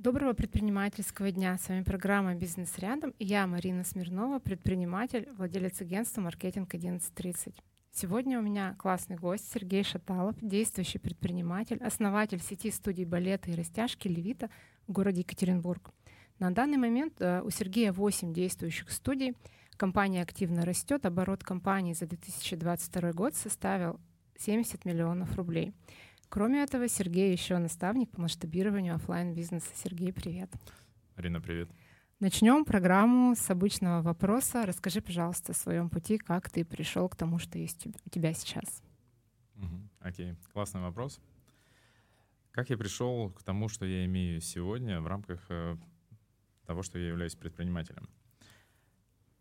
Доброго предпринимательского дня. С вами программа «Бизнес рядом» я, Марина Смирнова, предприниматель, владелец агентства «Маркетинг 1130». Сегодня у меня классный гость Сергей Шаталов, действующий предприниматель, основатель сети студий балета и растяжки «Левита» в городе Екатеринбург. На данный момент э, у Сергея 8 действующих студий. Компания активно растет. Оборот компании за 2022 год составил 70 миллионов рублей. Кроме этого, Сергей еще наставник по масштабированию офлайн бизнеса Сергей, привет. Арина, привет. Начнем программу с обычного вопроса. Расскажи, пожалуйста, о своем пути, как ты пришел к тому, что есть у тебя сейчас. Окей, okay. классный вопрос. Как я пришел к тому, что я имею сегодня в рамках э, того, что я являюсь предпринимателем?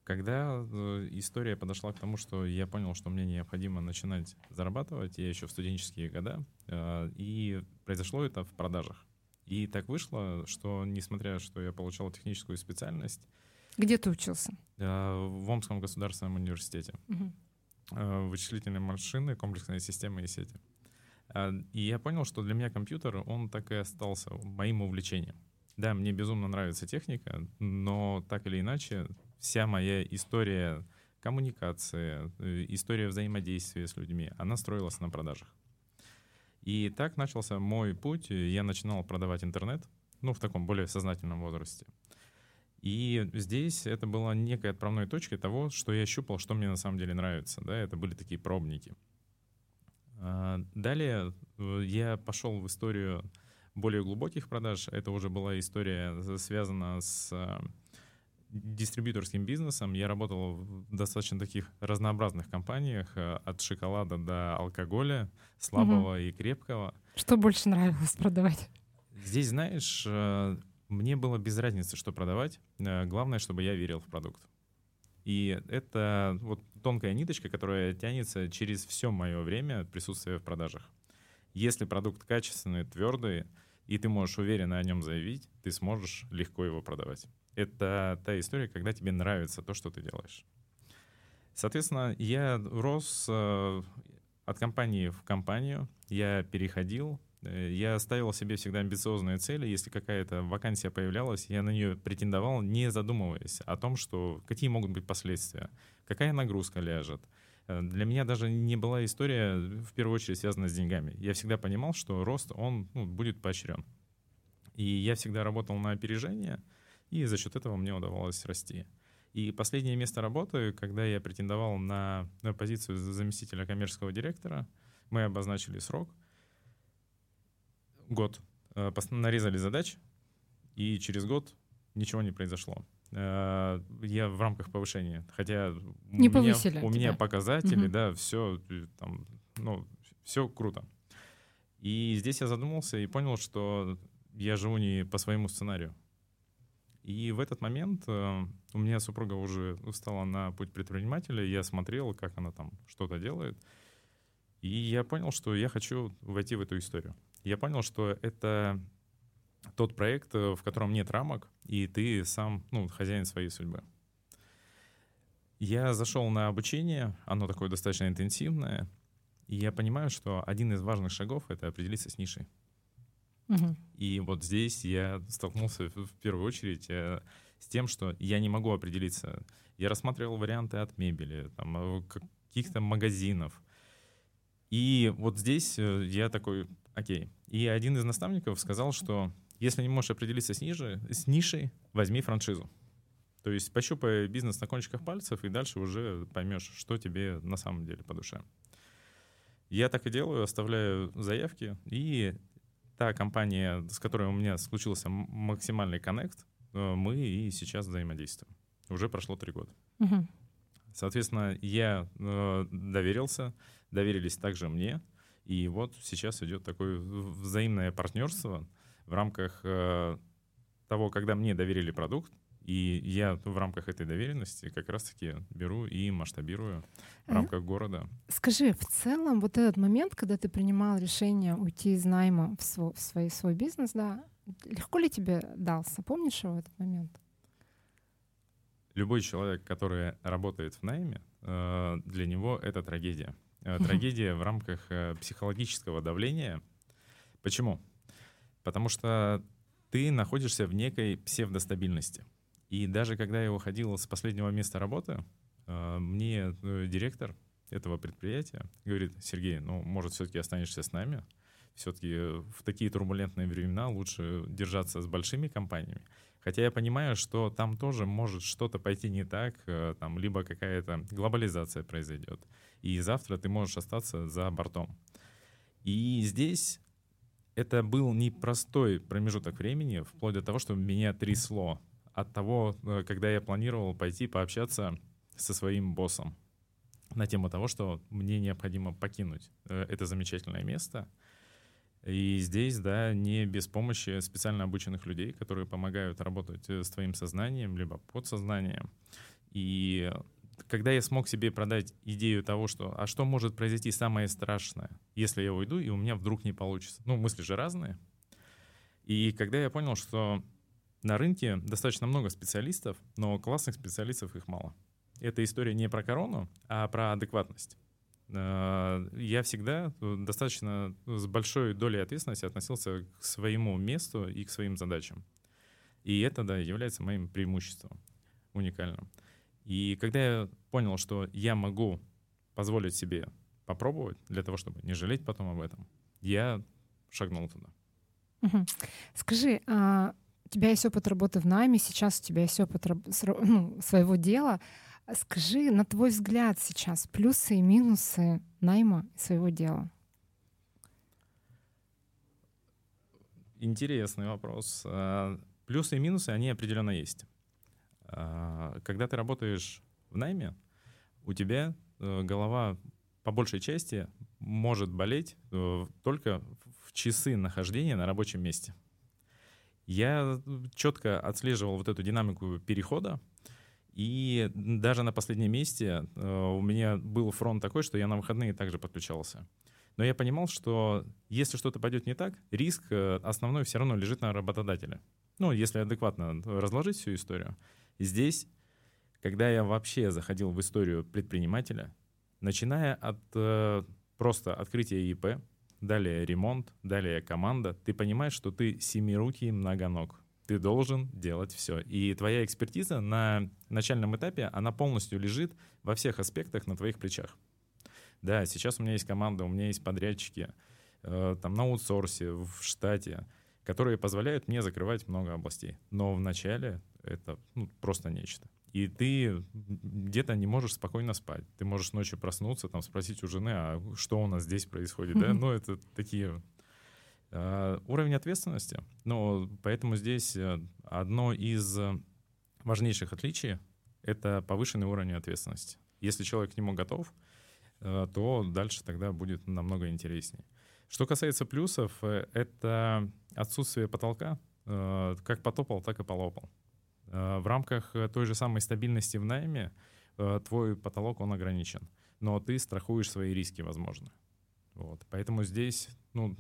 Когда э, история подошла к тому, что я понял, что мне необходимо начинать зарабатывать, я еще в студенческие года, э, и произошло это в продажах. И так вышло, что несмотря, что я получал техническую специальность... Где ты учился? Э, в Омском государственном университете. Угу. Вычислительные машины, комплексные системы и сети. И я понял, что для меня компьютер, он так и остался моим увлечением. Да, мне безумно нравится техника, но так или иначе вся моя история коммуникации, э, история взаимодействия с людьми, она строилась на продажах. И так начался мой путь. Я начинал продавать интернет, ну, в таком более сознательном возрасте. И здесь это была некой отправной точкой того, что я щупал, что мне на самом деле нравится. Да? Это были такие пробники. А, далее э, я пошел в историю более глубоких продаж. Это уже была история, связана с дистрибьюторским бизнесом. Я работал в достаточно таких разнообразных компаниях, э, от шоколада до алкоголя, слабого угу. и крепкого. Что больше нравилось продавать? Здесь, знаешь, э, мне было без разницы, что продавать. Э, главное, чтобы я верил в продукт. И это вот тонкая ниточка, которая тянется через все мое время присутствия в продажах. Если продукт качественный, твердый, и ты можешь уверенно о нем заявить, ты сможешь легко его продавать это та история, когда тебе нравится то, что ты делаешь. Соответственно, я рос э, от компании в компанию, я переходил, э, я ставил себе всегда амбициозные цели. Если какая-то вакансия появлялась, я на нее претендовал, не задумываясь о том, что какие могут быть последствия, какая нагрузка ляжет. Э, для меня даже не была история в первую очередь связана с деньгами. Я всегда понимал, что рост, он ну, будет поощрен. И я всегда работал на опережение — и за счет этого мне удавалось расти. И последнее место работы, когда я претендовал на, на позицию заместителя коммерческого директора, мы обозначили срок. Год. Э, нарезали задач, и через год ничего не произошло. Э, я в рамках повышения. Хотя не у, меня, у меня показатели, угу. да, все э, там, ну, все круто. И здесь я задумался и понял, что я живу не по своему сценарию. И в этот момент э, у меня супруга уже устала на путь предпринимателя, я смотрел, как она там что-то делает, и я понял, что я хочу войти в эту историю. Я понял, что это тот проект, э, в котором нет рамок, и ты сам ну, хозяин своей судьбы. Я зашел на обучение, оно такое достаточно интенсивное, и я понимаю, что один из важных шагов — это определиться с нишей. И вот здесь я столкнулся в первую очередь э, с тем, что я не могу определиться. Я рассматривал варианты от мебели, там, э, каких-то магазинов. И вот здесь э, я такой, окей. И один из наставников сказал, что если не можешь определиться с, ниже, с нишей, возьми франшизу. То есть пощупай бизнес на кончиках пальцев, и дальше уже поймешь, что тебе на самом деле по душе. Я так и делаю, оставляю заявки, и та компания, с которой у меня случился максимальный коннект, э, мы и сейчас взаимодействуем. Уже прошло три года. Угу. Соответственно, я э, доверился, доверились также мне, и вот сейчас идет такое взаимное партнерство в рамках э, того, когда мне доверили продукт, и я в рамках этой доверенности как раз-таки беру и масштабирую в рамках города. Скажи, в целом вот этот момент, когда ты принимал решение уйти из найма в свой, в свой, свой бизнес, да, легко ли тебе дался? Помнишь его этот момент? Любой человек, который работает в найме, э, для него это трагедия. Э, трагедия в рамках э, психологического давления. Почему? Потому что ты находишься в некой псевдостабильности. И даже когда я уходил с последнего места работы, э, мне э, директор этого предприятия говорит, Сергей, ну, может, все-таки останешься с нами? Все-таки в такие турбулентные времена лучше держаться с большими компаниями. Хотя я понимаю, что там тоже может что-то пойти не так, э, там либо какая-то глобализация произойдет, и завтра ты можешь остаться за бортом. И здесь это был непростой промежуток времени, вплоть до того, что меня трясло от того, э, когда я планировал пойти пообщаться со своим боссом на тему того, что мне необходимо покинуть э, это замечательное место. И здесь, да, не без помощи специально обученных людей, которые помогают работать э, с твоим сознанием, либо подсознанием. И когда я смог себе продать идею того, что а что может произойти самое страшное, если я уйду, и у меня вдруг не получится. Ну, мысли же разные. И когда я понял, что на рынке достаточно много специалистов, но классных специалистов их мало. Эта история не про корону, а про адекватность. Э, я всегда достаточно с большой долей ответственности относился к своему месту и к своим задачам. И это, да, является моим преимуществом уникальным. И когда я понял, что я могу позволить себе попробовать для того, чтобы не жалеть потом об этом, я шагнул туда. Скажи, а у тебя есть опыт работы в найме, сейчас у тебя есть опыт ну, своего дела. Скажи, на твой взгляд сейчас плюсы и минусы найма своего дела? Интересный вопрос. А, плюсы и минусы, они определенно есть. А, когда ты работаешь в найме, у тебя э, голова по большей части может болеть э, только в часы нахождения на рабочем месте. Я четко отслеживал вот эту динамику перехода, и даже на последнем месте э, у меня был фронт такой, что я на выходные также подключался. Но я понимал, что если что-то пойдет не так, риск основной все равно лежит на работодателе. Ну, если адекватно разложить всю историю. Здесь, когда я вообще заходил в историю предпринимателя, начиная от э, просто открытия ИП, далее ремонт, далее команда, ты понимаешь, что ты семирукий многоног. Ты должен делать все. И твоя экспертиза на начальном этапе, она полностью лежит во всех аспектах на твоих плечах. Да, сейчас у меня есть команда, у меня есть подрядчики, э, там на аутсорсе, в штате, которые позволяют мне закрывать много областей. Но в начале это ну, просто нечто. И ты где-то не можешь спокойно спать. Ты можешь ночью проснуться, там спросить у жены, а что у нас здесь происходит, да? Ну, это такие Uh, уровень ответственности. Ну, поэтому здесь э, одно из важнейших отличий — это повышенный уровень ответственности. Если человек к нему готов, uh, то дальше тогда будет намного интереснее. Что касается плюсов, э, это отсутствие потолка. Как потопал, так и полопал. Э, в рамках э, той же самой стабильности в найме э, твой потолок, он ограничен. Но ты страхуешь свои риски, возможно. Вот. Поэтому здесь, ну,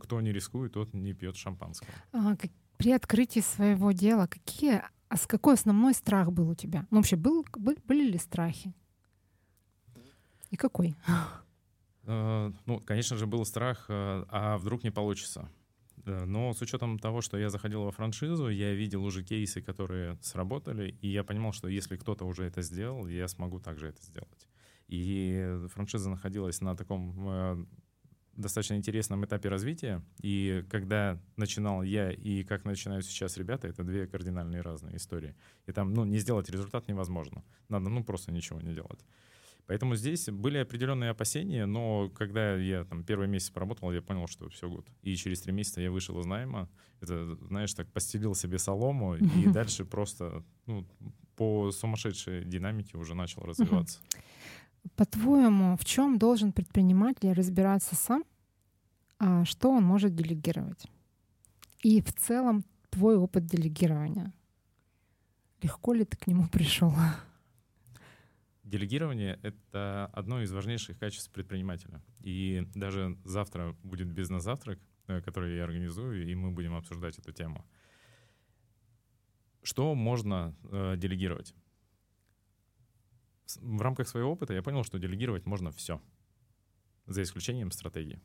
кто не рискует, тот не пьет шампанского. А, как, при открытии своего дела, какие, а с какой основной страх был у тебя? Ну, вообще, был, был, были ли страхи? И какой? Ну, конечно же, был страх, а вдруг не получится. Э, но с учетом того, что я заходил во франшизу, я видел уже кейсы, которые сработали, и я понимал, что если кто-то уже это сделал, я смогу также это сделать. И франшиза находилась на таком э, достаточно интересном этапе развития. И когда начинал я и как начинают сейчас ребята, это две кардинальные разные истории. И там, ну, не сделать результат невозможно. Надо, ну, просто ничего не делать. Поэтому здесь были определенные опасения, но когда я там первый месяц поработал, я понял, что все гуд. И через три месяца я вышел из найма. Это, знаешь, так постелил себе солому, и дальше просто ну, по сумасшедшей динамике уже начал развиваться. По-твоему, в чем должен предприниматель разбираться сам, а что он может делегировать? И в целом твой опыт делегирования. Легко ли ты к нему пришел? Делегирование — это одно из важнейших качеств предпринимателя. И даже завтра будет бизнес-завтрак, э, который я организую, и мы будем обсуждать эту тему. Что можно э, делегировать? В рамках своего опыта я понял, что делегировать можно все, за исключением стратегии.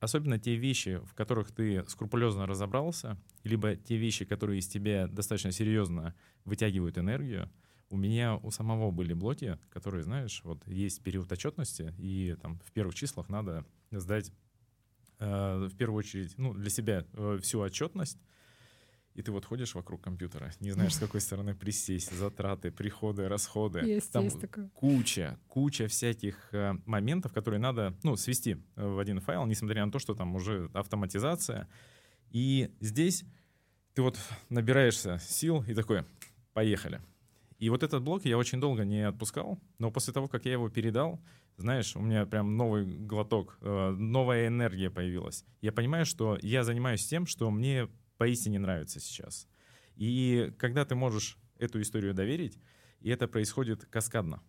особенно те вещи, в которых ты скрупулезно разобрался, либо те вещи, которые из тебя достаточно серьезно вытягивают энергию, у меня у самого были блоки, которые, знаешь, вот есть период отчетности, и там в первых числах надо сдать э, в первую очередь ну, для себя э, всю отчетность, и ты вот ходишь вокруг компьютера, не знаешь, с какой стороны присесть, затраты, приходы, расходы. Есть, Там есть такое. куча, куча всяких э, моментов, которые надо, ну, свести в один файл, несмотря на то, что там уже автоматизация. И здесь ты вот набираешься сил и такой, поехали. И вот этот блок я очень долго не отпускал, но после того, как я его передал, знаешь, у меня прям новый глоток, э, новая энергия появилась. Я понимаю, что я занимаюсь тем, что мне поистине нравится сейчас. И когда ты можешь эту историю доверить, и это происходит каскадно.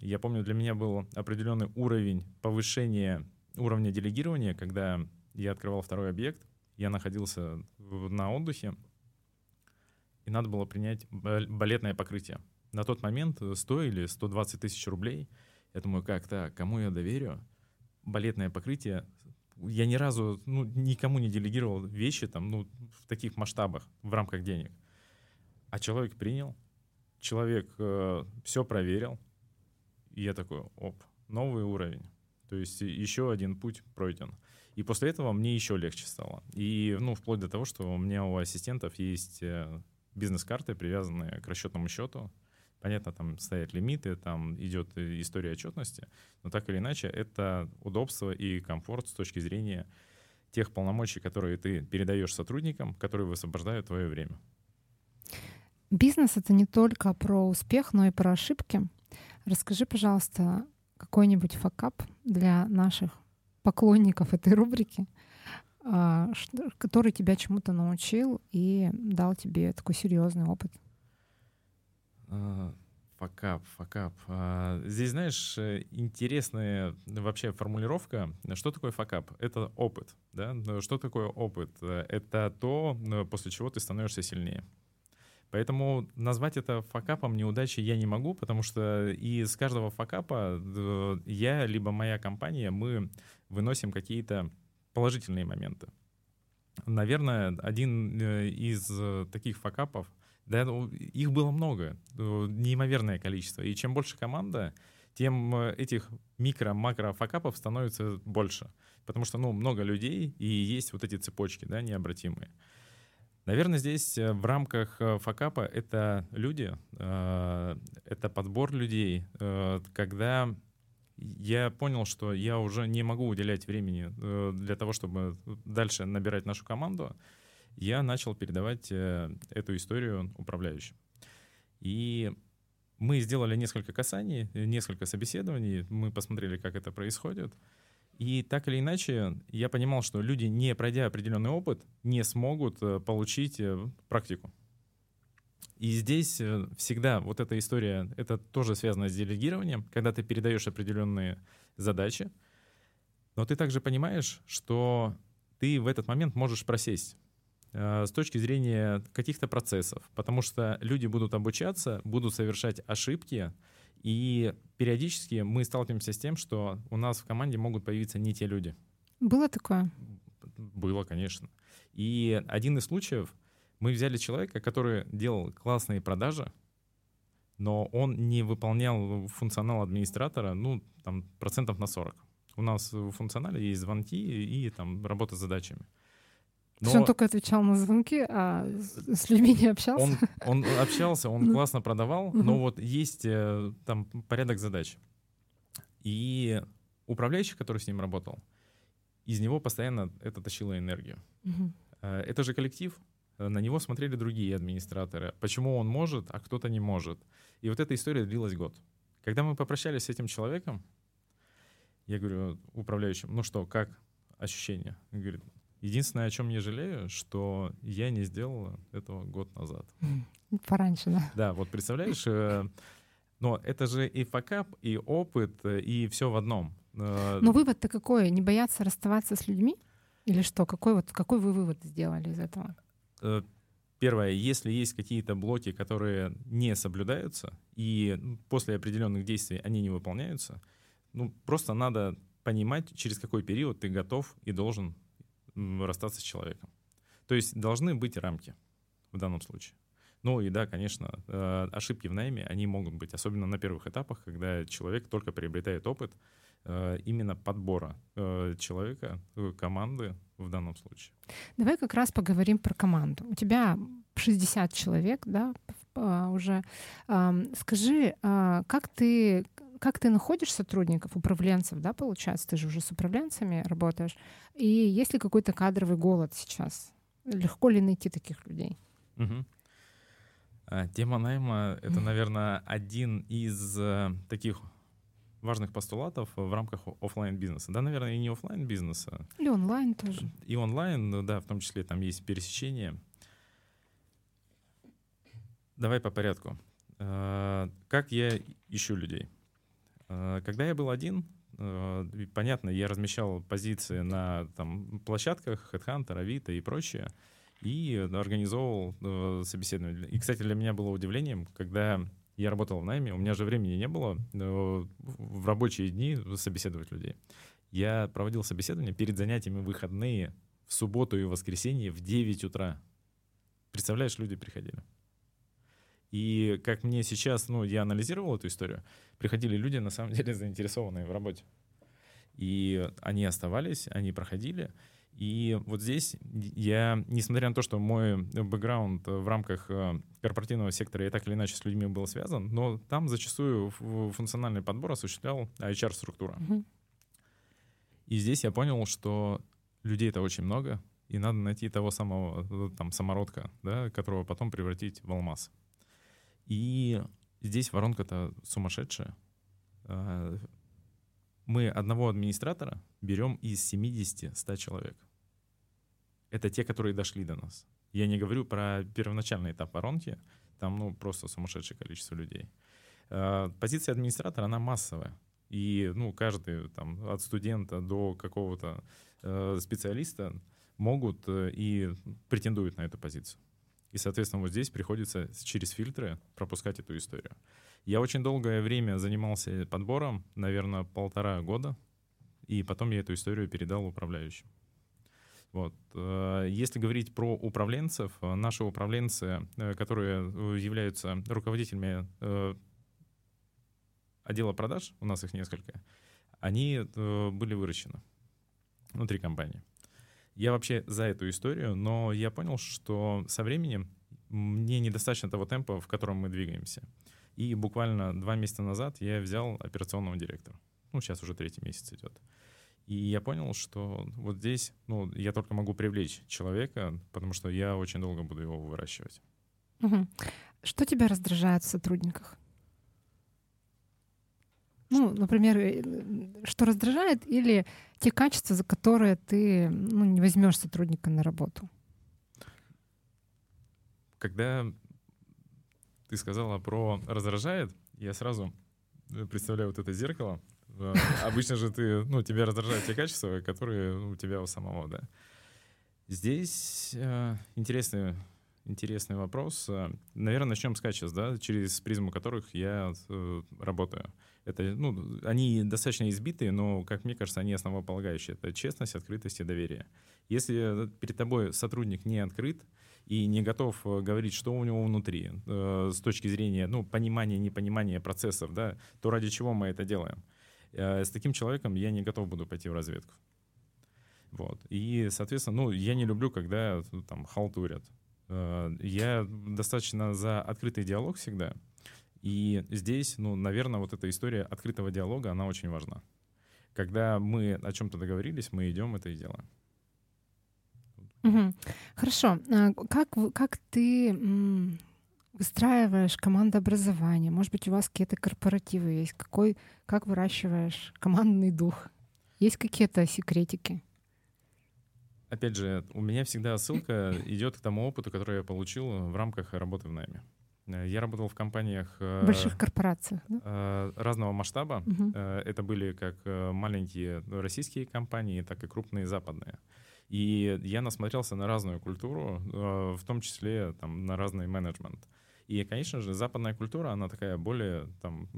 Я помню, для меня был определенный уровень повышения уровня делегирования, когда я открывал второй объект, я находился на отдыхе, и надо было принять балетное покрытие. На тот момент 100 или 120 тысяч рублей. Я думаю, как так, кому я доверю? Балетное покрытие я ни разу ну, никому не делегировал вещи там, ну, в таких масштабах, в рамках денег. А человек принял, человек э, все проверил, и я такой, оп, новый уровень. То есть еще один путь пройден. И после этого мне еще легче стало. И ну, вплоть до того, что у меня у ассистентов есть э, бизнес-карты, привязанные к расчетному счету, Понятно, там стоят лимиты, там идет история отчетности, но так или иначе это удобство и комфорт с точки зрения тех полномочий, которые ты передаешь сотрудникам, которые высвобождают твое время. Бизнес — это не только про успех, но и про ошибки. Расскажи, пожалуйста, какой-нибудь факап для наших поклонников этой рубрики, который тебя чему-то научил и дал тебе такой серьезный опыт. А, факап, факап. А, здесь, знаешь, э, интересная вообще формулировка. Что такое факап? Это опыт. Да? Что такое опыт? Это то, после чего ты становишься сильнее. Поэтому назвать это факапом неудачи я не могу, потому что из каждого факапа я либо моя компания, мы выносим какие-то положительные моменты. Наверное, один э, из э, таких факапов — да, ну, их было много, э, неимоверное количество. И чем больше команда, тем э, этих микро-макро факапов становится больше. Потому что, ну, много людей, и есть вот эти цепочки, да, необратимые. Наверное, здесь в рамках факапа это люди, это подбор людей, когда я понял, что я уже не могу уделять времени для того, чтобы дальше набирать нашу команду, я начал передавать э, эту историю управляющим. И мы сделали несколько касаний, несколько собеседований, мы посмотрели, как это происходит. И так или иначе, я понимал, что люди, не пройдя определенный опыт, не смогут э, получить э, практику. И здесь всегда вот эта история, это тоже связано с делегированием, когда ты передаешь определенные задачи, но ты также понимаешь, что ты в этот момент можешь просесть. Э, с точки зрения каких-то процессов, потому что люди будут обучаться, будут совершать ошибки, и периодически мы сталкиваемся с тем, что у нас в команде могут появиться не те люди. Было такое? Было, конечно. И один из случаев, мы взяли человека, который делал классные продажи, но он не выполнял функционал администратора, ну, там, процентов на 40. У нас в функционале есть звонки и там работа с задачами. Но... он только отвечал на звонки, а с людьми не общался? Он, он общался, он ну. классно продавал, но вот есть э, там порядок задач. И управляющий, который с ним работал, из него постоянно это тащило энергию. Э, это же коллектив, на него смотрели другие администраторы. Почему он может, а кто-то не может. И вот эта история длилась год. Когда мы попрощались с этим человеком, я говорю управляющим, ну что, как ощущения? Он говорит, Единственное, о чем я жалею, что я не сделал этого год назад. Пораньше, да? Да, вот представляешь, э, но это же и факап, и опыт, и все в одном. Э, но вывод-то какой? Не бояться расставаться с людьми? Или что? Какой, вот, какой вы вывод сделали из этого? Э, первое, если есть какие-то блоки, которые не соблюдаются, и после определенных действий они не выполняются, ну, просто надо понимать, через какой период ты готов и должен расстаться с человеком. То есть должны быть рамки в данном случае. Ну и да, конечно, э, ошибки в найме, они могут быть, особенно на первых этапах, когда человек только приобретает опыт э, именно подбора человека, команды в данном случае. Давай как раз поговорим про команду. У тебя 60 человек, да, уже. Скажи, а, как ты как ты находишь сотрудников, управленцев, да, получается, ты же уже с управленцами работаешь, и есть ли какой-то кадровый голод сейчас? Легко ли найти таких людей? Угу. Тема найма — это, наверное, один из э, таких важных постулатов в рамках офлайн бизнеса. Да, наверное, и не офлайн бизнеса. И онлайн тоже. И онлайн, да, в том числе там есть пересечение. Давай по порядку. Э, как я ищу людей? Э, когда я был один, э, понятно, я размещал позиции на там, площадках Headhunter, Авито и прочее, и организовывал собеседование. И, кстати, для меня было удивлением, когда я работал в найме, у меня же времени не было в рабочие дни собеседовать людей. Я проводил собеседование перед занятиями выходные в субботу и воскресенье в 9 утра. Представляешь, люди приходили. И как мне сейчас, ну, я анализировал эту историю, приходили люди, на самом деле, заинтересованные в работе. И они оставались, они проходили. И вот здесь я, несмотря на то, что мой бэкграунд в рамках э, корпоративного сектора я так или иначе с людьми был связан, но там зачастую функциональный подбор осуществлял HR-структура. Mm-hmm. И здесь я понял, что людей это очень много, и надо найти того самого э, там самородка, да, которого потом превратить в алмаз. И здесь воронка-то сумасшедшая. А, мы одного администратора берем из 70-100 человек. Это те, которые дошли до нас. Я не говорю про первоначальный этап воронки, там ну, просто сумасшедшее количество людей. А, позиция администратора, она массовая. И ну, каждый, там, от студента до какого-то э, специалиста могут э, и претендуют на эту позицию. И, соответственно, вот здесь приходится через фильтры пропускать эту историю. Я очень долгое время занимался подбором, наверное, полтора года, и потом я эту историю передал управляющим. Вот. Э, если говорить про управленцев, э, наши управленцы, э, которые являются руководителями отдела продаж, у нас их несколько, они были выращены внутри компании. Я вообще за эту историю, но я понял, что со временем мне недостаточно того темпа, в котором мы двигаемся. И буквально два месяца назад я взял операционного директора. Ну, сейчас уже третий месяц идет. И я понял, что вот здесь, ну, я только могу привлечь человека, потому что я очень долго буду его выращивать. Угу. Что тебя раздражает в сотрудниках? Ну, например, э, что раздражает, или те качества, за которые ты ну, не возьмешь сотрудника на работу? Когда ты сказала про раздражает, я сразу э, представляю вот это зеркало. Э, обычно же ты, ну, тебя раздражают те качества, которые у тебя у самого, да. Здесь э, интересный, интересный вопрос. Наверное, начнем с качеств, да, через призму которых я э, работаю. Это, ну, они достаточно избитые, но, как мне кажется, они основополагающие. Это честность, открытость и доверие. Если перед тобой сотрудник не открыт и не готов э, говорить, что у него внутри, э, с точки зрения ну, понимания, непонимания процессов, да, то ради чего мы это делаем? Э, с таким человеком я не готов буду пойти в разведку. Вот. И, соответственно, ну, я не люблю, когда ну, там халтурят. Э, я достаточно за открытый диалог всегда. И здесь, ну, наверное, вот эта история открытого диалога, она очень важна. Когда мы о чем-то договорились, мы идем это и делаем. Хорошо. А как, как ты выстраиваешь командообразование? Может быть, у вас какие-то корпоративы есть? Какой, как выращиваешь командный дух? Есть какие-то секретики? Опять же, у меня всегда ссылка идет к тому опыту, который я получил в рамках работы в найме. Э, я работал в компаниях... Э, Больших корпорациях, да? Э, разного масштаба. Угу. Это были как маленькие российские компании, так и крупные западные. И я насмотрелся на разную культуру, в том числе там, на разный менеджмент. И, конечно же, западная культура, она такая более там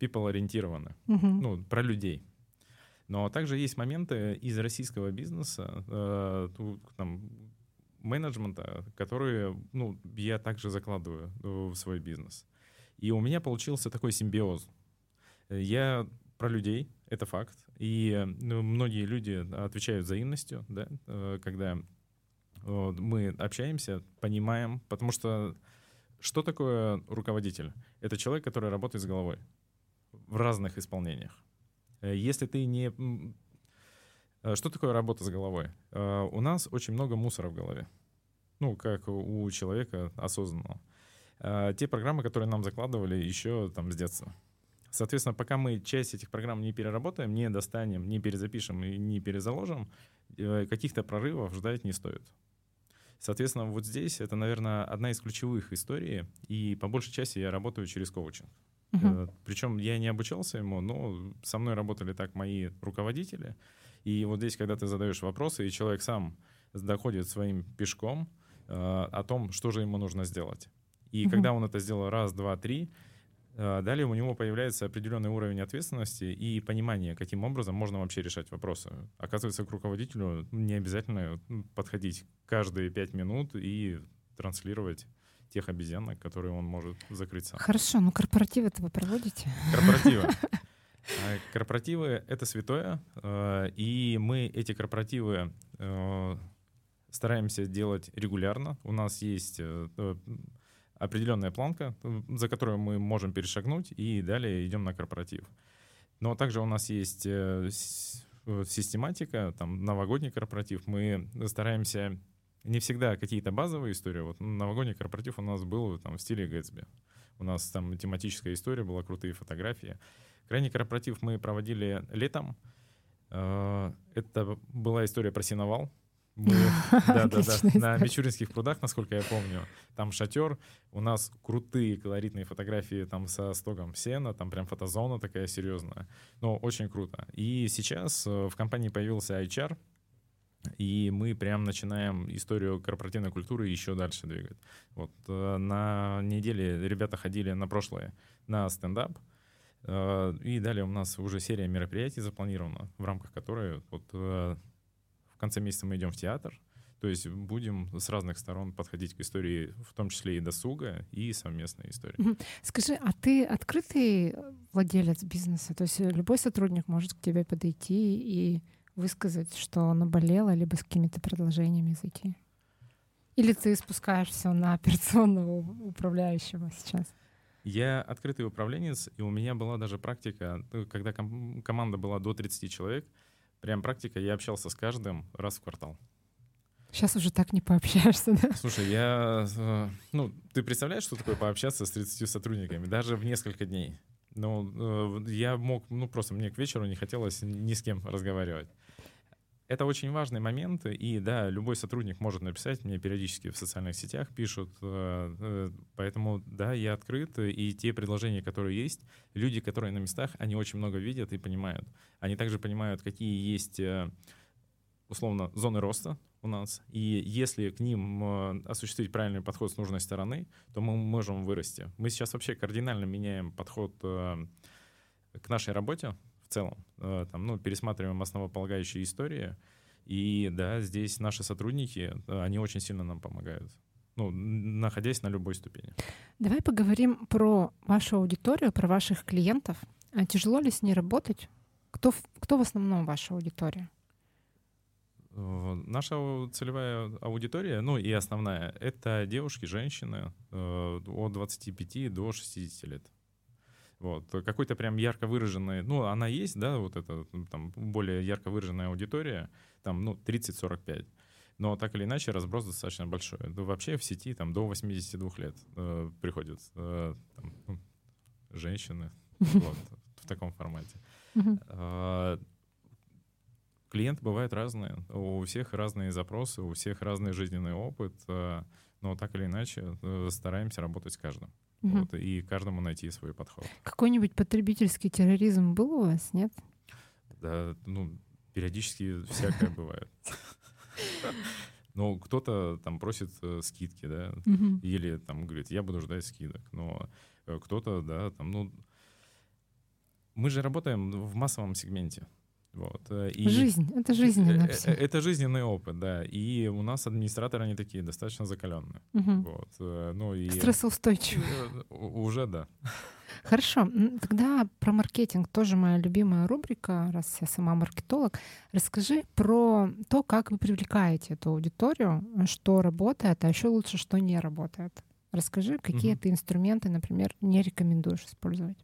people-ориентированная, угу. ну, про людей. Но также есть моменты из российского бизнеса, э, там, менеджмента, которые ну, я также закладываю в свой бизнес. И у меня получился такой симбиоз. Я про людей, это факт. И ну, многие люди отвечают взаимностью, да, э, когда мы общаемся, понимаем, потому что что такое руководитель? Это человек, который работает с головой в разных исполнениях. Э, если ты не... Э, что такое работа с головой? У нас очень много мусора в голове. Ну, как у человека осознанного. Те программы, которые нам закладывали еще там с детства. Соответственно, пока мы часть этих программ не переработаем, не достанем, не перезапишем и не перезаложим, э, каких-то прорывов ждать не стоит. Соответственно, вот здесь это, наверное, одна из ключевых историй, и по большей части я работаю через коучинг. Uh-huh. Причем я не обучался ему, но со мной работали так мои руководители. И вот здесь, когда ты задаешь вопросы, и человек сам доходит своим пешком э, о том, что же ему нужно сделать. И uh-huh. когда он это сделал раз, два, три, далее у него появляется определенный уровень ответственности и понимание, каким образом можно вообще решать вопросы. Оказывается, к руководителю не обязательно подходить каждые пять минут и транслировать тех обезьянок, которые он может закрыть сам. Хорошо, но корпоративы-то вы проводите? Корпоративы. А, корпоративы — это святое, а, и мы эти корпоративы стараемся делать регулярно. У нас есть э, определенная планка, за которую мы можем перешагнуть, и далее идем на корпоратив. Но также у нас есть э, э, систематика, там новогодний корпоратив. Мы стараемся не всегда какие-то базовые истории. Вот новогодний корпоратив у нас был там в стиле Гэтсби. У нас там тематическая история была, крутые фотографии. Крайний корпоратив мы проводили летом. Э, это была история про синовал. Да, да, да, на Мичуринских прудах, насколько я помню, там шатер, у нас крутые колоритные фотографии там со стогом сена, там прям фотозона такая серьезная, но очень круто. И сейчас э, в компании появился HR, и мы прям начинаем историю корпоративной культуры еще дальше двигать. Вот э, на неделе ребята ходили на прошлое на стендап, э, и далее у нас уже серия мероприятий запланирована, в рамках которой вот в конце месяца мы идем в театр, то есть будем с разных сторон подходить к истории, в том числе и досуга, и совместной истории. Скажи, а ты открытый владелец бизнеса? То есть любой сотрудник может к тебе подойти и высказать, что наболело, либо с какими-то предложениями зайти? Или ты спускаешь все на операционного управляющего сейчас? Я открытый управленец, и у меня была даже практика, ну, когда ком- команда была до 30 человек, Прям практика, я общался с каждым раз в квартал. Сейчас уже так не пообщаешься, да? Слушай, я... Э, ну, ты представляешь, что такое пообщаться с 30 сотрудниками? Даже в несколько дней. Ну, э, я мог... Ну, просто мне к вечеру не хотелось ни с кем разговаривать. Это очень важный момент, и да, любой сотрудник может написать мне периодически в социальных сетях, пишут, э, поэтому да, я открыт, и те предложения, которые есть, люди, которые на местах, они очень много видят и понимают. Они также понимают, какие есть э, условно зоны роста у нас, и если к ним э, осуществить правильный подход с нужной стороны, то мы можем вырасти. Мы сейчас вообще кардинально меняем подход к нашей работе, в целом. Э, там, ну, пересматриваем основополагающие истории. И да, здесь наши сотрудники, э, они очень сильно нам помогают. Ну, находясь на любой ступени. Давай поговорим про вашу аудиторию, про ваших клиентов. А тяжело ли с ней работать? Кто, кто в основном ваша аудитория? Э, наша целевая аудитория, ну и основная, это девушки, женщины от 25 до 60 лет. Вот. Какой-то прям ярко выраженный, ну, она есть, да, вот эта там более ярко выраженная аудитория, там, ну, 30-45. Но так или иначе разброс достаточно большой. Ну, вообще в сети там до 82 лет э, приходят э, там, ну, женщины вот, в таком формате. Э, клиенты бывают разные. У всех разные запросы, у всех разный жизненный опыт. Э, но так или иначе э, стараемся работать с каждым. Угу. Вот, и каждому найти свой подход. Какой-нибудь потребительский терроризм был у вас, нет? Да, ну, периодически всякое бывает. Ну, кто-то там просит э, скидки, да, или там говорит, я буду ждать скидок. Но э, кто-то, да, там, ну, мы же работаем в массовом сегменте. Вот. И Жизнь, это жизненный все. Это жизненный опыт, да. И у нас администраторы, они такие достаточно закаленные. Угу. Вот. Ну, и... Стрессоустойчивые. Уже да. Хорошо, тогда про маркетинг тоже моя любимая рубрика, раз я сама маркетолог. Расскажи про то, как вы привлекаете эту аудиторию, что работает, а еще лучше, что не работает. Расскажи, какие угу. ты инструменты, например, не рекомендуешь использовать.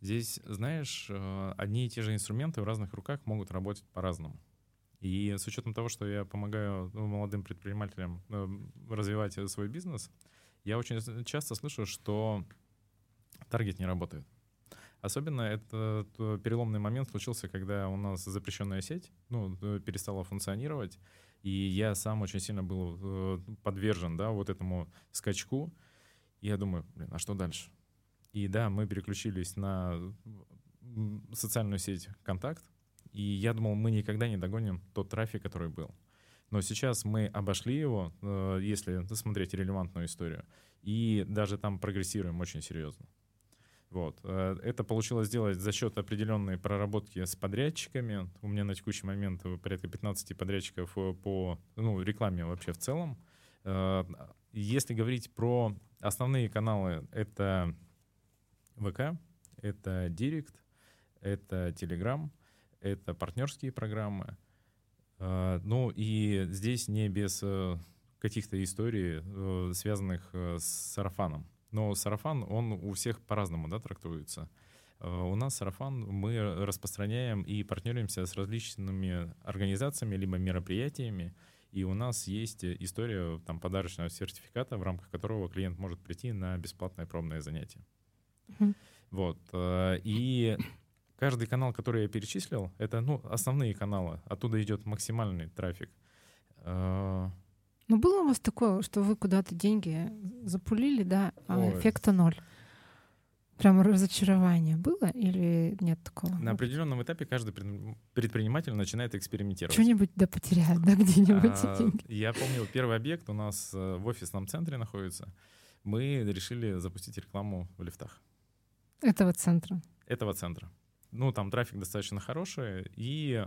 Здесь, знаешь, э, одни и те же инструменты в разных руках могут работать по-разному. И с учетом того, что я помогаю ну, молодым предпринимателям э, развивать свой бизнес, я очень часто слышу, что таргет не работает. Особенно этот переломный момент случился, когда у нас запрещенная сеть ну, э, перестала функционировать, и я сам очень сильно был э, подвержен да, вот этому скачку. И я думаю, блин, а что дальше? И да, мы переключились на социальную сеть «Контакт», и я думал, мы никогда не догоним тот трафик, который был. Но сейчас мы обошли его, э, если смотреть релевантную историю, и даже там прогрессируем очень серьезно. Вот. Э, это получилось сделать за счет определенной проработки с подрядчиками. У меня на текущий момент порядка 15 подрядчиков э, по ну, рекламе вообще в целом. Если говорить про основные каналы, это ВК, это Директ, это Telegram, это партнерские программы. Ну и здесь не без каких-то историй, связанных с сарафаном. Но сарафан, он у всех по-разному да, трактуется. Э, у нас сарафан мы распространяем и партнеримся с различными организациями либо мероприятиями. И у нас есть история там, подарочного сертификата, в рамках которого клиент может прийти на бесплатное пробное занятие. Mm-hmm. Вот. Э, и каждый канал, который я перечислил, это ну, основные каналы. Оттуда идет максимальный трафик. Ну, было у вас такое, что вы куда-то деньги запулили, да, а Ой. эффекта ноль? Прям разочарование было или нет такого? На определенном этапе каждый предприниматель начинает экспериментировать. Что-нибудь да потеряет, да, где-нибудь а, деньги. Я помню, первый объект у нас э, в офисном центре находится. Мы решили запустить рекламу в лифтах. Этого центра? Этого центра. Ну, там трафик достаточно хороший, и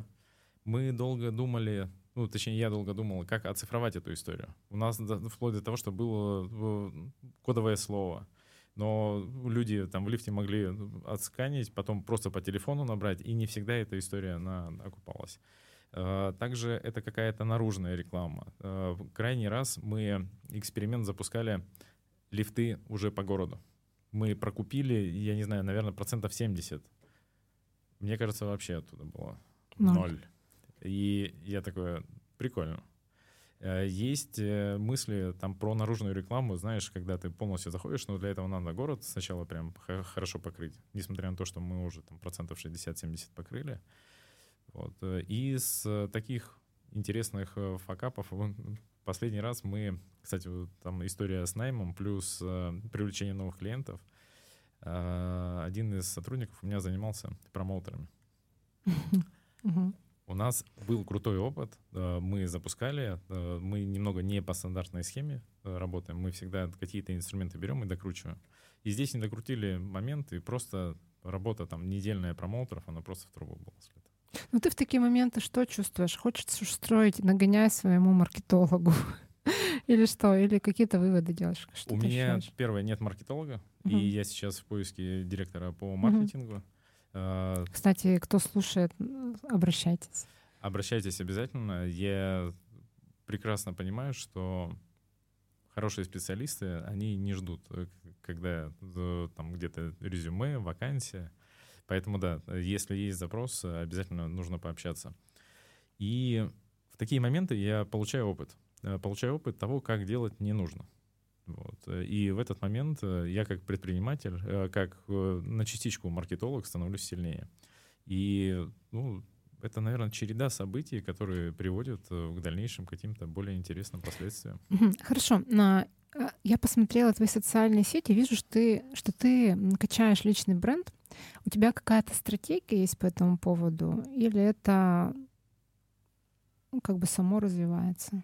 мы долго думали, ну, точнее, я долго думал, как оцифровать эту историю. У нас вплоть до того, что было э, кодовое слово. Но люди там в лифте могли отсканить, потом просто по телефону набрать, и не всегда эта история она окупалась. Э, также это какая-то наружная реклама. Э, крайний раз мы эксперимент запускали лифты уже по городу. Мы прокупили, я не знаю, наверное, процентов 70. Мне кажется, вообще оттуда было ноль. ноль. И я такой, прикольно. Э, есть э, мысли там про наружную рекламу, знаешь, когда ты полностью заходишь, но для этого надо город сначала прям хорошо покрыть, несмотря на то, что мы уже там процентов 60-70 покрыли. Вот. Э, и из таких интересных факапов последний раз мы, кстати, вот там история с наймом плюс привлечение новых клиентов. Один из сотрудников у меня занимался промоутерами. У нас был крутой опыт. Э, мы запускали, э, мы немного не по стандартной схеме э, работаем. Мы всегда какие-то инструменты берем и докручиваем. И здесь не докрутили момент, и просто работа там недельная промоутеров, она просто в трубу была слета. Ну ты в такие моменты что чувствуешь? Хочется устроить, нагоняя своему маркетологу? Или что? Или какие-то выводы делаешь? Что У меня, ощущаешь? первое, нет маркетолога, uh-huh. и я сейчас в поиске директора по маркетингу. А, Кстати, кто слушает, обращайтесь. Обращайтесь обязательно. Я прекрасно понимаю, что хорошие специалисты, они не ждут, э, когда э, там где-то резюме, вакансия. Поэтому да, если есть запрос, обязательно нужно пообщаться. И в такие моменты я получаю опыт. Э, получаю опыт того, как делать не нужно. Вот. И в этот момент э, я как предприниматель, э, как э, на частичку маркетолог становлюсь сильнее. И ну, это, наверное, череда событий, которые приводят к дальнейшим каким-то более интересным последствиям. Хорошо. Но я посмотрела твои социальные сети, вижу, что ты, что ты качаешь личный бренд. У тебя какая-то стратегия есть по этому поводу? Или это ну, как бы само развивается?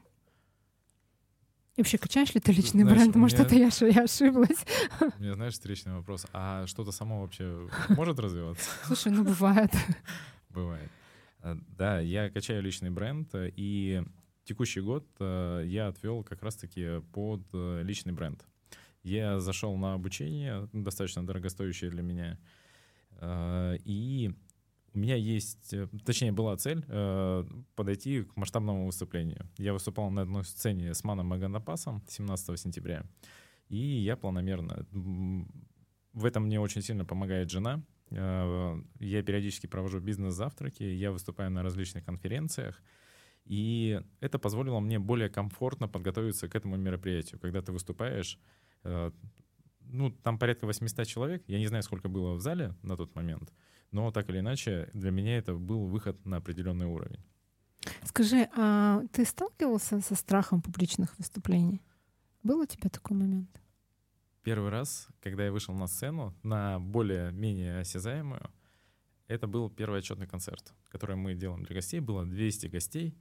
И вообще, качаешь ли ты личный знаешь, бренд? Может, меня, это я, я ошиблась? У меня, знаешь, встречный вопрос. А что-то само вообще может развиваться? Слушай, ну бывает. Бывает. Э, да, я качаю личный бренд, и текущий год я отвел как раз-таки под личный бренд. Я зашел на обучение, достаточно дорогостоящее для меня, и у меня есть, э, точнее, была цель э, подойти к масштабному выступлению. Я выступал на одной сцене с Маном Маганапасом 17 сентября, и я планомерно. В этом мне очень сильно помогает жена. Э, я периодически провожу бизнес-завтраки, я выступаю на различных конференциях, и это позволило мне более комфортно подготовиться к этому мероприятию. Когда ты выступаешь, э, ну, там порядка 800 человек, я не знаю, сколько было в зале на тот момент — но так или иначе для меня это был выход на определенный уровень. Скажи, а ты сталкивался со страхом публичных выступлений? Был у тебя такой момент? Первый раз, когда я вышел на сцену, на более-менее осязаемую, это был первый отчетный концерт, который мы делаем для гостей. Было 200 гостей.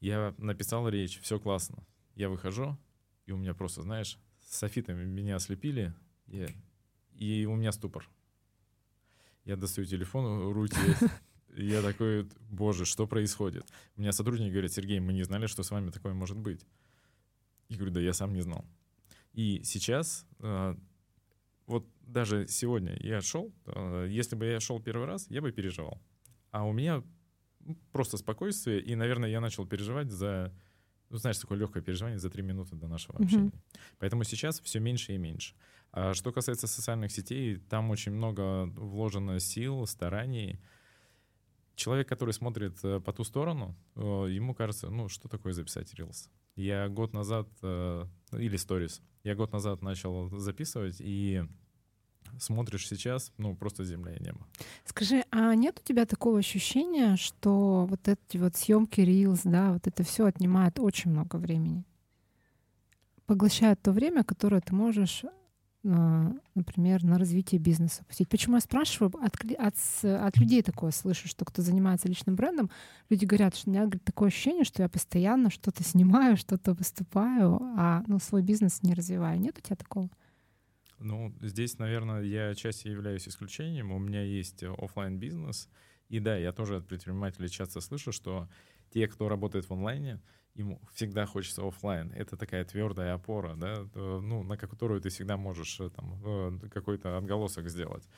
Я написал речь, все классно. Я выхожу, и у меня просто, знаешь, софитами меня ослепили, и, и у меня ступор. Я достаю телефон, руки, я такой, боже, что происходит? У меня сотрудники говорят, Сергей, мы не знали, что с вами такое может быть. Я говорю, да я сам не знал. И сейчас, а, вот даже сегодня я шел, а, если бы я шел первый раз, я бы переживал. А у меня просто спокойствие, и, наверное, я начал переживать за, ну, знаешь, такое легкое переживание за три минуты до нашего общения. Mm-hmm. Поэтому сейчас все меньше и меньше. А что касается социальных сетей, там очень много вложено сил, стараний. Человек, который смотрит э, по ту сторону, э, ему кажется, ну, что такое записать Reels? Я год назад, э, или Stories, я год назад начал записывать, и смотришь сейчас, ну, просто земля и небо. Скажи, а нет у тебя такого ощущения, что вот эти вот съемки Reels, да, вот это все отнимает очень много времени? Поглощает то время, которое ты можешь например, на развитие бизнеса пустить. Почему я спрашиваю? От, от, от людей такое слышу, что кто занимается личным брендом, люди говорят, что у меня говорит, такое ощущение, что я постоянно что-то снимаю, что-то выступаю, а ну, свой бизнес не развиваю. Нет у тебя такого? Ну, здесь, наверное, я отчасти являюсь исключением. У меня есть офлайн бизнес и да, я тоже от предпринимателей часто слышу, что те, кто работает в онлайне, ему всегда хочется офлайн. Это такая твердая опора, да, ну, на которую ты всегда можешь э, там э, какой-то отголосок сделать.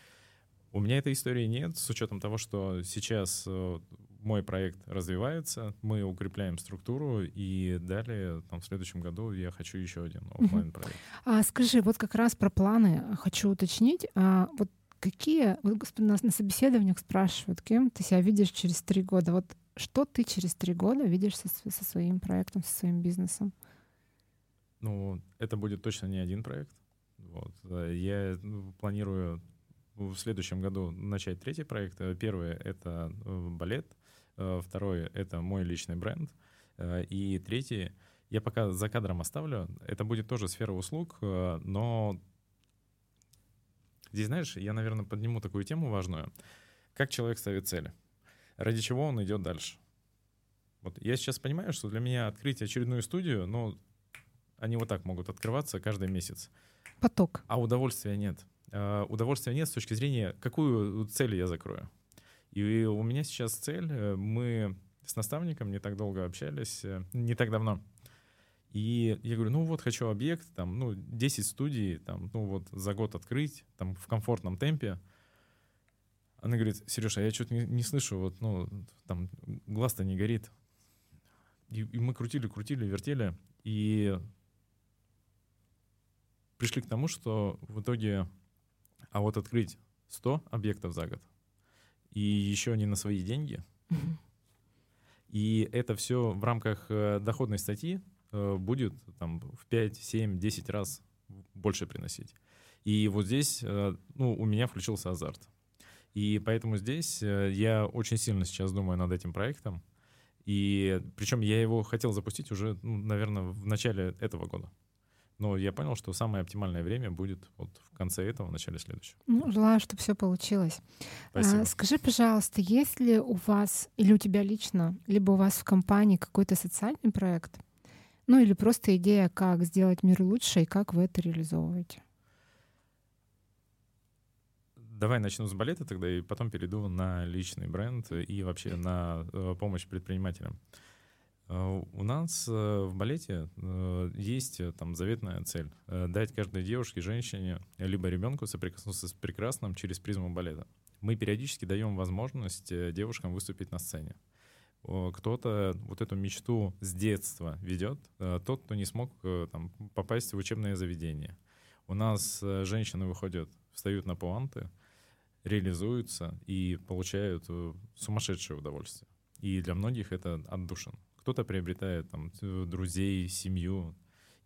У меня этой истории нет, с учетом того, что сейчас э, мой проект развивается, мы укрепляем структуру, и далее там, в следующем году я хочу еще один офлайн проект. А скажи, вот как раз про планы хочу уточнить. А, вот какие, вот нас на собеседованиях спрашивают, кем ты себя видишь через три года. Вот что ты через три года видишь со, со своим проектом, со своим бизнесом? Ну, это будет точно не один проект. Вот. Э, я ну, планирую в следующем году начать третий проект. Первый — это э, балет, второй — это мой личный бренд, и третий — я пока за кадром оставлю. Это будет тоже сфера услуг, но здесь, знаешь, я, наверное, подниму такую тему важную. Как человек ставит цели? ради чего он идет дальше. Вот я сейчас понимаю, что для меня открыть очередную студию, ну, они вот так могут открываться каждый месяц. Поток. А удовольствия нет. Удовольствия нет с точки зрения, какую цель я закрою. И у меня сейчас цель, э, мы с наставником не так долго общались, э, не так давно. И я говорю, ну вот хочу объект, там, ну, 10 студий, там, ну вот за год открыть, там, в комфортном темпе. Она говорит, Сережа, я что-то не, не слышу, вот, ну, там, глаз-то не горит. И, и мы крутили, крутили, вертели, и пришли к тому, что в итоге, а вот открыть 100 объектов за год, и еще не на свои деньги, и это все в рамках э, доходной статьи э, будет там в 5, 7, 10 раз больше приносить. И вот здесь э, ну, у меня включился азарт. И поэтому здесь я очень сильно сейчас думаю над этим проектом. И причем я его хотел запустить уже, ну, наверное, в начале этого года. Но я понял, что самое оптимальное время будет вот в конце этого, в начале следующего. Ну, желаю, чтобы все получилось. Спасибо. А, скажи, пожалуйста, есть ли у вас или у тебя лично, либо у вас в компании какой-то социальный проект, ну или просто идея, как сделать мир лучше и как вы это реализовываете? Давай начну с балета тогда, и потом перейду на личный бренд и вообще на э, помощь предпринимателям. У нас э, в балете есть там заветная цель — дать каждой девушке, женщине, либо ребенку соприкоснуться с прекрасным через призму балета. Мы периодически даем возможность девушкам выступить на сцене. Кто-то вот эту мечту с детства ведет, тот, кто не смог там, попасть в учебное заведение. У нас женщины выходят встают на пуанты, реализуются и получают э, сумасшедшее удовольствие. И для многих это отдушин. Кто-то приобретает там друзей, семью,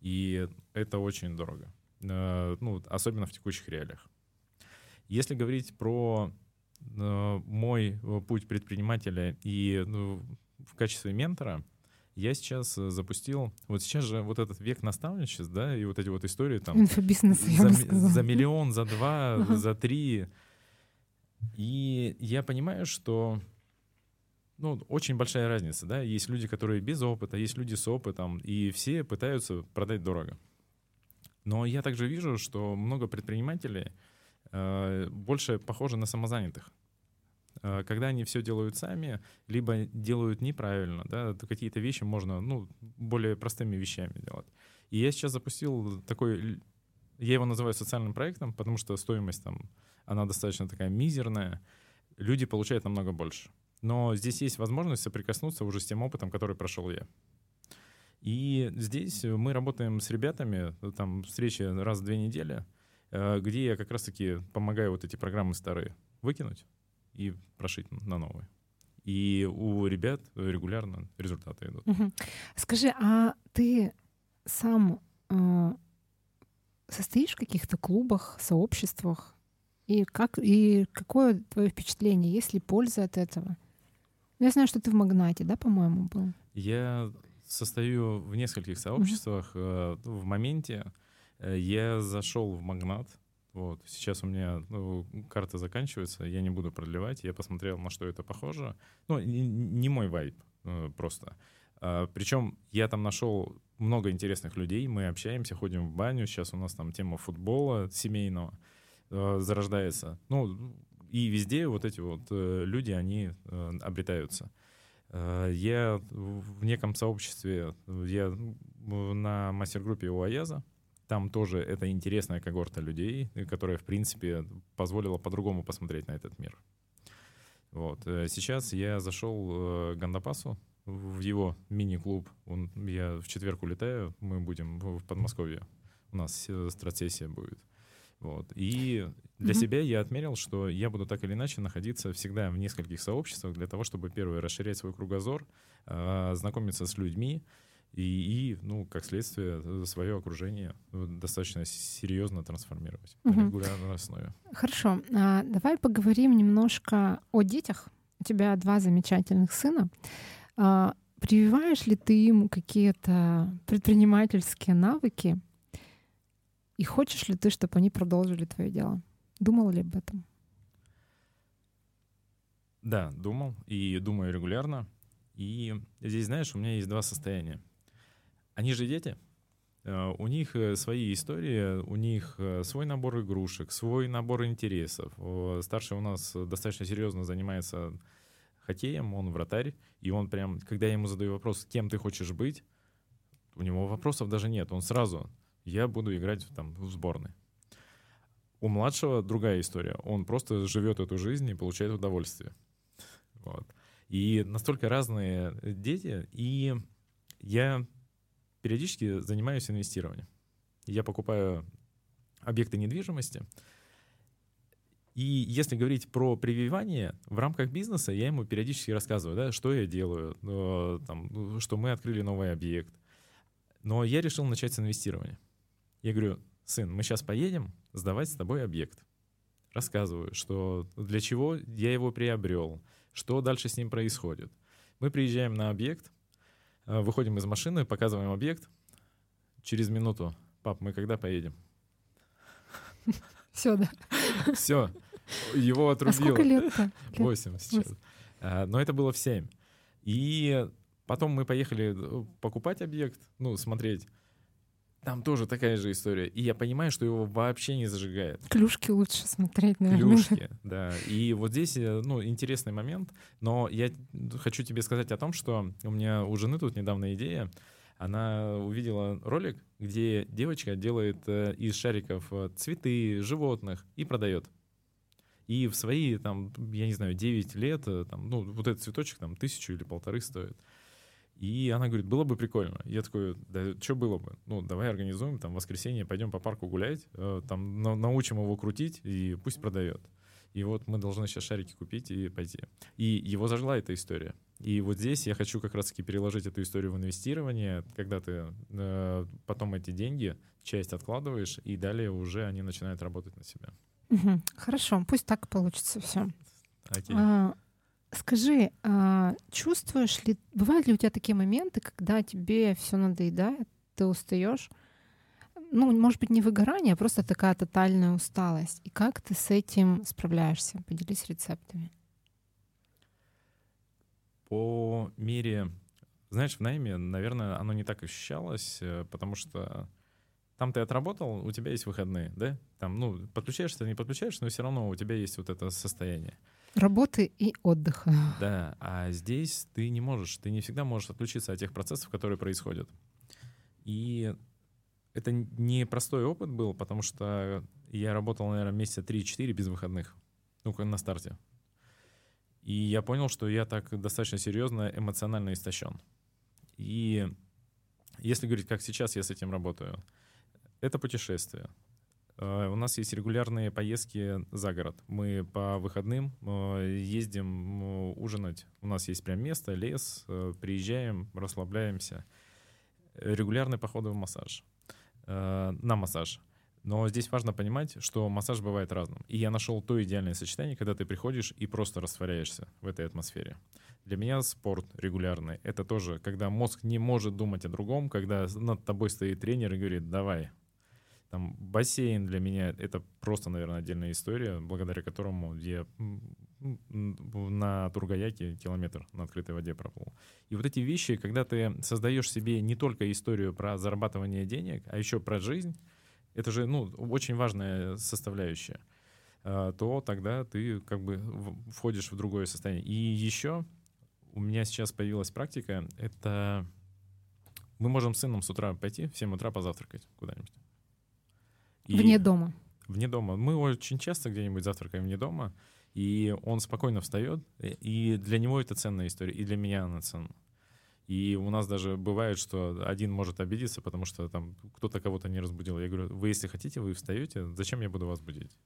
и это очень дорого. Э, ну, особенно в текущих реалиях. Если говорить про э, мой путь предпринимателя и ну, в качестве ментора, я сейчас э, запустил, вот сейчас же вот этот век наставничеств, да, и вот эти вот истории там... Инфобизнес, за, за миллион, за два, ага. за три. И я понимаю, что ну, очень большая разница, да, есть люди, которые без опыта, есть люди с опытом, и все пытаются продать дорого. Но я также вижу, что много предпринимателей э, больше похожи на самозанятых. Э, когда они все делают сами, либо делают неправильно, да, то какие-то вещи можно, ну, более простыми вещами делать. И я сейчас запустил такой, я его называю социальным проектом, потому что стоимость там, она достаточно такая мизерная, люди получают намного больше. Но здесь есть возможность соприкоснуться уже с тем опытом, который прошел я. И здесь мы работаем с ребятами, там встречи раз в две недели, э, где я как раз-таки помогаю вот эти программы старые выкинуть, и прошить на новые. И у ребят регулярно результаты идут. Скажи, а ты сам э, состоишь в каких-то клубах, сообществах? И как и какое твое впечатление? Есть ли польза от этого? Я знаю, что ты в Магнате, да, по-моему, был. Я состою в нескольких сообществах. Угу. В моменте э, я зашел в Магнат вот. Сейчас у меня ну, карта заканчивается, я не буду продлевать. Я посмотрел, на что это похоже. Ну, не, мой вайб э, просто. А, причем я там нашел много интересных людей, мы общаемся, ходим в баню. Сейчас у нас там тема футбола семейного зарождается. Ну, и везде вот эти вот э, люди, они э, обретаются. Э, я в неком сообществе, я на мастер-группе у Аяза, там тоже это интересная когорта людей, которая, в принципе, позволила по-другому посмотреть на этот мир. Вот. Сейчас я зашел к Гандапасу, в его мини-клуб. Я в четверг улетаю, мы будем в Подмосковье. У нас стратсессия будет. Вот. И для mm-hmm. себя я отмерил, что я буду так или иначе находиться всегда в нескольких сообществах для того, чтобы, первое, расширять свой кругозор, э, знакомиться с людьми, и, и, ну, как следствие, свое окружение э, достаточно серьезно трансформировать угу. на регулярной основе. Хорошо. А, давай поговорим немножко о детях. У тебя два замечательных сына. А, прививаешь ли ты им какие-то предпринимательские навыки? И хочешь ли ты, чтобы они продолжили твое дело? Думал ли об этом? Да, думал и думаю регулярно. И здесь, знаешь, у меня есть два состояния. Они же дети. Э, у них э, свои истории, у них э, свой набор игрушек, свой набор интересов. Старший у нас достаточно серьезно занимается хоккеем, он вратарь, и он прям, когда я ему задаю вопрос, кем ты хочешь быть, у него вопросов даже нет, он сразу, я буду играть там в сборной. У младшего другая история, он просто живет эту жизнь и получает удовольствие. Вот. И настолько разные дети, и я периодически занимаюсь инвестированием. Я покупаю объекты недвижимости. И если говорить про прививание, в рамках бизнеса я ему периодически рассказываю, да, что я делаю, ну, там, что мы открыли новый объект. Но я решил начать с инвестирования. Я говорю, сын, мы сейчас поедем сдавать с тобой объект. Рассказываю, что для чего я его приобрел, что дальше с ним происходит. Мы приезжаем на объект, Э, выходим из машины, показываем объект. Через минуту, пап, мы когда поедем? Все, да. Все. Его отрубило. А сколько лет-то? Восемь сейчас. А, но это было в семь. И потом мы поехали э, покупать объект, ну, смотреть. Там тоже такая же история. И я понимаю, что его вообще не зажигает. Клюшки лучше смотреть, наверное. Клюшки, да. И вот здесь, э, ну, интересный момент. Но я хочу тебе сказать о том, что у меня у жены тут недавно идея. Она увидела ролик, где девочка делает э, из шариков э, цветы, животных и продает. И в свои, там, я не знаю, 9 лет, там, ну, вот этот цветочек там тысячу или полторы стоит. И она говорит, было бы прикольно. Я такой, да что было бы? Ну, давай организуем, там, воскресенье пойдем по парку гулять, э, там, на, научим его крутить, и пусть продает. И вот мы должны сейчас шарики купить и пойти. И его зажгла эта история. И вот здесь я хочу как раз-таки переложить эту историю в инвестирование, когда ты э, потом эти деньги, часть откладываешь, и далее уже они начинают работать на себя. Угу. Хорошо, пусть так получится все. Окей. А, Скажи, а чувствуешь ли, бывают ли у тебя такие моменты, когда тебе все надоедает, ты устаешь? Ну, может быть, не выгорание, а просто такая тотальная усталость. И как ты с этим справляешься? Поделись рецептами. По мере, знаешь, в найме, наверное, оно не так ощущалось, э, потому что там ты отработал, у тебя есть выходные, да? Там, ну, подключаешься, не подключаешься, но все равно у тебя есть вот это состояние. Работы и отдыха. Да, а здесь ты не можешь, ты не всегда можешь отключиться от тех процессов, которые происходят. И это не простой опыт был, потому что я работал, наверное, месяца 3-4 без выходных, ну, на старте. И я понял, что я так достаточно серьезно эмоционально истощен. И если говорить, как сейчас я с этим работаю, это путешествие. Э, у нас есть регулярные поездки за город. Мы по выходным э, ездим э, ужинать. У нас есть прям место, лес, приезжаем, расслабляемся. Регулярные походы в массаж. На массаж. Но здесь важно понимать, что массаж бывает разным. И я нашел то идеальное сочетание, когда ты приходишь и просто растворяешься в этой атмосфере. Для меня спорт регулярный — это тоже, когда мозг не может думать о другом, когда над тобой стоит тренер и говорит «давай, там бассейн для меня это просто, наверное, отдельная история, благодаря которому я на Тургаяке километр на открытой воде проплыл. И вот эти вещи, когда ты создаешь себе не только историю про зарабатывание денег, а еще про жизнь, это же ну, очень важная составляющая, а, то тогда ты как бы входишь в другое состояние. И еще у меня сейчас появилась практика, это мы можем с сыном с утра пойти в 7 утра позавтракать куда-нибудь. И вне дома. Вне дома. Мы очень часто где-нибудь завтракаем вне дома, и он спокойно встает, и для него это ценная история, и для меня она ценна. И у нас даже бывает, что один может обидеться, потому что там кто-то кого-то не разбудил. Я говорю, вы если хотите, вы встаете, зачем я буду вас будить?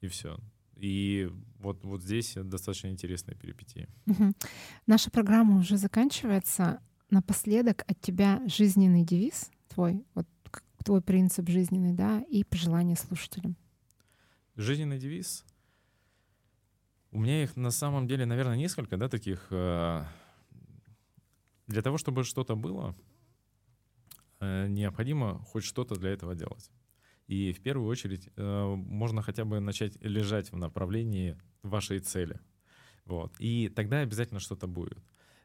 И все. И вот, вот здесь достаточно интересные перипетии. Угу. Наша программа уже заканчивается. Напоследок от тебя жизненный девиз твой, вот твой принцип жизненный, да, и пожелания слушателям. Жизненный девиз. У меня их на самом деле, наверное, несколько, да, таких. Э, для того, чтобы что-то было, э, необходимо хоть что-то для этого делать. И в первую очередь э, можно хотя бы начать лежать в направлении вашей цели. Вот. И тогда обязательно что-то будет.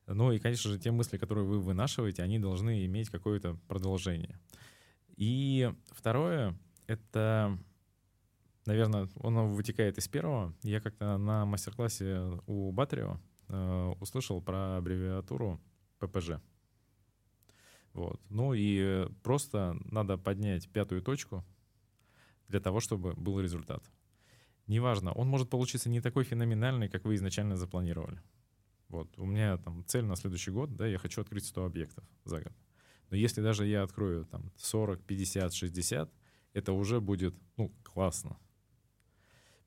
Ну и, конечно же, те мысли, которые вы вынашиваете, они должны иметь какое-то продолжение. И второе — это, наверное, оно вытекает из первого. Я как-то на мастер-классе у Батарева э, услышал про аббревиатуру ППЖ. Вот. Ну и просто надо поднять пятую точку для того, чтобы был результат. Неважно, он может получиться не такой феноменальный, как вы изначально запланировали. Вот, у меня там цель на следующий год, да, я хочу открыть 100 объектов за год. Но если даже я открою там 40, 50, 60, это уже будет ну, классно.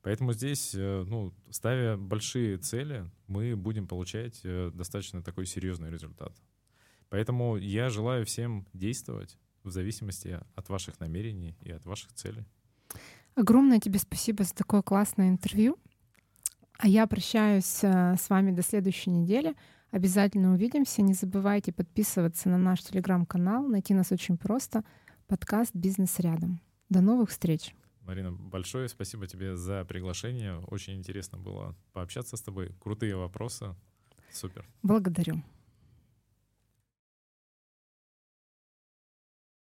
Поэтому здесь, э, ну, ставя большие цели, мы будем получать э, достаточно такой серьезный результат. Поэтому я желаю всем действовать в зависимости от ваших намерений и от ваших целей. Огромное тебе спасибо за такое классное интервью. А я прощаюсь э, с вами до следующей недели. Обязательно увидимся. Не забывайте подписываться на наш телеграм-канал. Найти нас очень просто. Подкаст «Бизнес рядом». До новых встреч. Марина, большое спасибо тебе за приглашение. Очень интересно было пообщаться с тобой. Крутые вопросы. Супер. Благодарю.